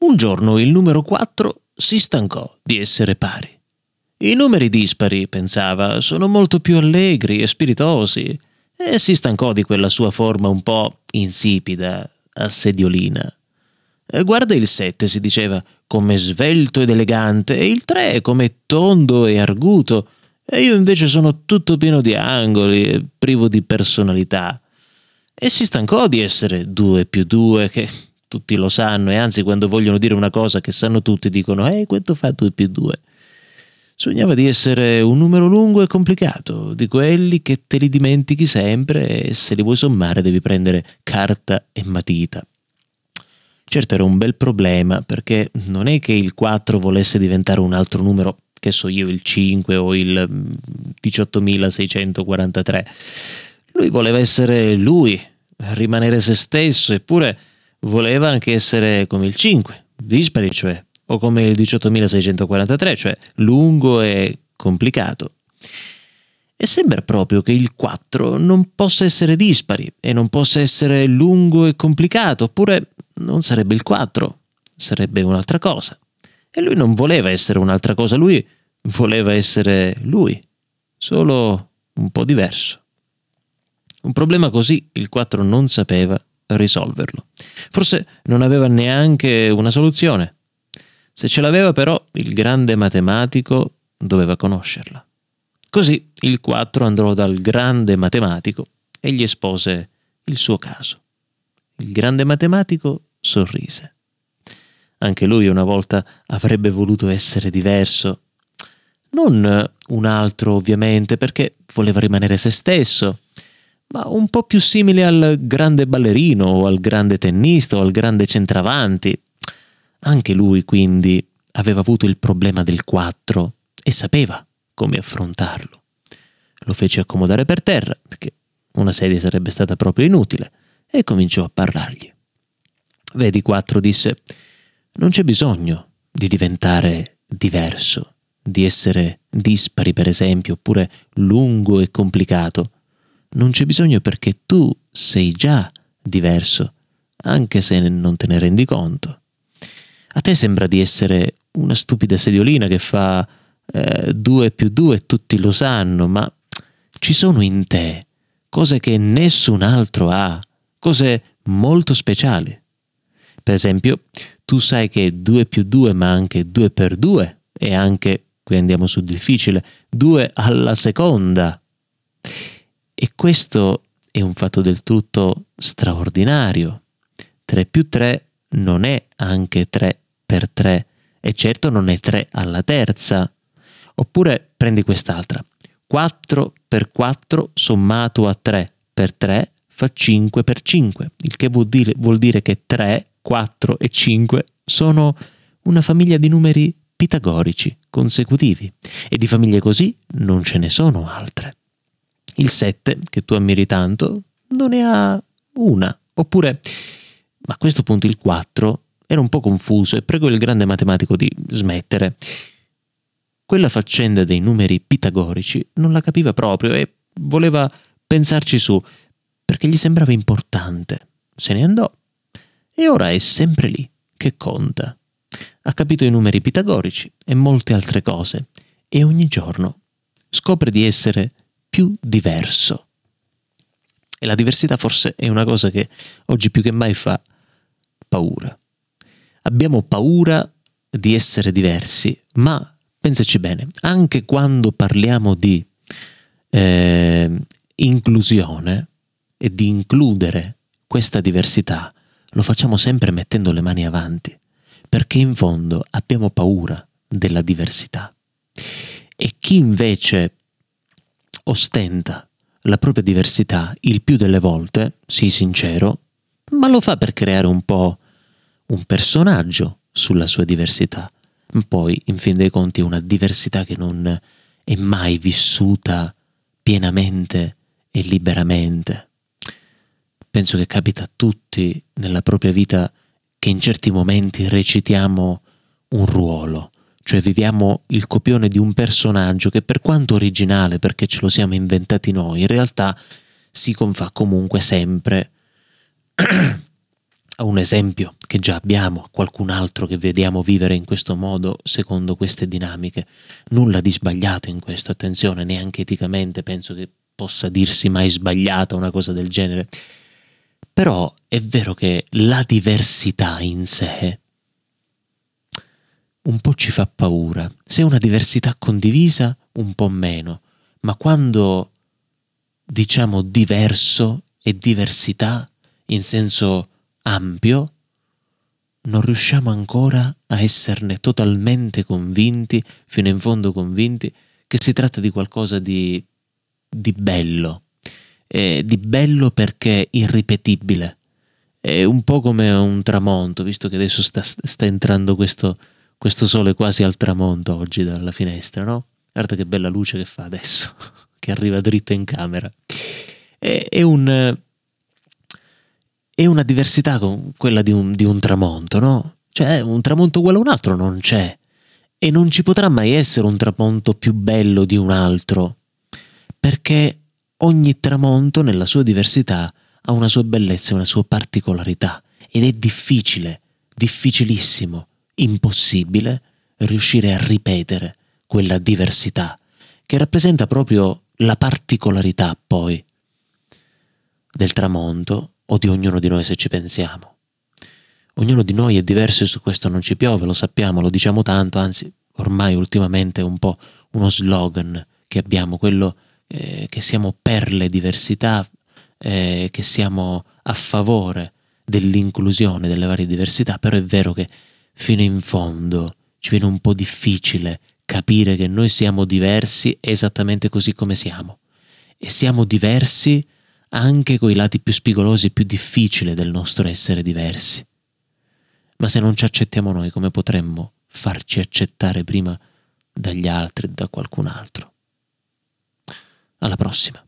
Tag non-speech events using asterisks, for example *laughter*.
Un giorno il numero 4 si stancò di essere pari. I numeri dispari, pensava, sono molto più allegri e spiritosi, e si stancò di quella sua forma un po' insipida, assediolina. Guarda il 7, si diceva, come svelto ed elegante, e il 3 come tondo e arguto, e io invece sono tutto pieno di angoli e privo di personalità. E si stancò di essere 2 più 2, che tutti lo sanno, e anzi quando vogliono dire una cosa che sanno tutti dicono, eh, quanto fa 2 più 2? Sognava di essere un numero lungo e complicato, di quelli che te li dimentichi sempre e se li vuoi sommare devi prendere carta e matita. Certo era un bel problema perché non è che il 4 volesse diventare un altro numero, che so io, il 5 o il 18.643. Lui voleva essere lui, rimanere se stesso, eppure voleva anche essere come il 5, dispari cioè o come il 18.643, cioè lungo e complicato. E sembra proprio che il 4 non possa essere dispari e non possa essere lungo e complicato, oppure non sarebbe il 4, sarebbe un'altra cosa. E lui non voleva essere un'altra cosa, lui voleva essere lui, solo un po' diverso. Un problema così il 4 non sapeva risolverlo. Forse non aveva neanche una soluzione. Se ce l'aveva però, il grande matematico doveva conoscerla. Così il 4 andò dal grande matematico e gli espose il suo caso. Il grande matematico sorrise. Anche lui una volta avrebbe voluto essere diverso. Non un altro, ovviamente, perché voleva rimanere se stesso, ma un po' più simile al grande ballerino o al grande tennista o al grande centravanti. Anche lui quindi aveva avuto il problema del 4 e sapeva come affrontarlo. Lo fece accomodare per terra, perché una sedia sarebbe stata proprio inutile, e cominciò a parlargli. Vedi, 4 disse, non c'è bisogno di diventare diverso, di essere dispari per esempio, oppure lungo e complicato. Non c'è bisogno perché tu sei già diverso, anche se non te ne rendi conto. A te sembra di essere una stupida sediolina che fa eh, due più due, tutti lo sanno, ma ci sono in te cose che nessun altro ha, cose molto speciali. Per esempio, tu sai che 2 più 2 ma anche 2 per 2 e anche, qui andiamo sul difficile, 2 alla seconda. E questo è un fatto del tutto straordinario. 3 più 3 non è anche 3 per 3 e certo non è 3 alla terza. Oppure prendi quest'altra. 4 per 4 sommato a 3 per 3 fa 5 per 5, il che vuol dire, vuol dire che 3, 4 e 5 sono una famiglia di numeri pitagorici consecutivi e di famiglie così non ce ne sono altre. Il 7, che tu ammiri tanto, non ne ha una. Oppure, ma a questo punto il 4 era un po' confuso e prego il grande matematico di smettere. Quella faccenda dei numeri pitagorici non la capiva proprio e voleva pensarci su, perché gli sembrava importante. Se ne andò. E ora è sempre lì, che conta. Ha capito i numeri pitagorici e molte altre cose, e ogni giorno scopre di essere più diverso. E la diversità forse è una cosa che oggi più che mai fa paura. Abbiamo paura di essere diversi, ma pensaci bene, anche quando parliamo di eh, inclusione e di includere questa diversità, lo facciamo sempre mettendo le mani avanti, perché in fondo abbiamo paura della diversità. E chi invece ostenta la propria diversità il più delle volte, sii sincero, ma lo fa per creare un po' un personaggio sulla sua diversità. Poi, in fin dei conti, è una diversità che non è mai vissuta pienamente e liberamente. Penso che capita a tutti nella propria vita che in certi momenti recitiamo un ruolo, cioè viviamo il copione di un personaggio che per quanto originale perché ce lo siamo inventati noi, in realtà si confà comunque sempre *clears throat* a un esempio che già abbiamo, qualcun altro che vediamo vivere in questo modo secondo queste dinamiche. Nulla di sbagliato in questo, attenzione, neanche eticamente penso che possa dirsi mai sbagliata una cosa del genere. Però è vero che la diversità in sé un po' ci fa paura. Se è una diversità condivisa, un po' meno. Ma quando diciamo diverso e diversità in senso ampio, non riusciamo ancora a esserne totalmente convinti, fino in fondo convinti, che si tratta di qualcosa di, di bello, eh, di bello perché irripetibile. È un po' come un tramonto, visto che adesso sta, sta entrando questo, questo sole quasi al tramonto oggi dalla finestra, no? Guarda che bella luce che fa adesso, *laughs* che arriva dritto in camera. È, è un è una diversità con quella di un, di un tramonto, no? Cioè un tramonto uguale a un altro non c'è e non ci potrà mai essere un tramonto più bello di un altro, perché ogni tramonto nella sua diversità ha una sua bellezza una sua particolarità ed è difficile, difficilissimo, impossibile riuscire a ripetere quella diversità che rappresenta proprio la particolarità poi del tramonto o di ognuno di noi se ci pensiamo. Ognuno di noi è diverso e su questo non ci piove, lo sappiamo, lo diciamo tanto, anzi ormai ultimamente è un po' uno slogan che abbiamo, quello eh, che siamo per le diversità, eh, che siamo a favore dell'inclusione delle varie diversità, però è vero che fino in fondo ci viene un po' difficile capire che noi siamo diversi esattamente così come siamo. E siamo diversi anche coi lati più spigolosi e più difficili del nostro essere diversi. Ma se non ci accettiamo noi, come potremmo farci accettare prima dagli altri e da qualcun altro? Alla prossima.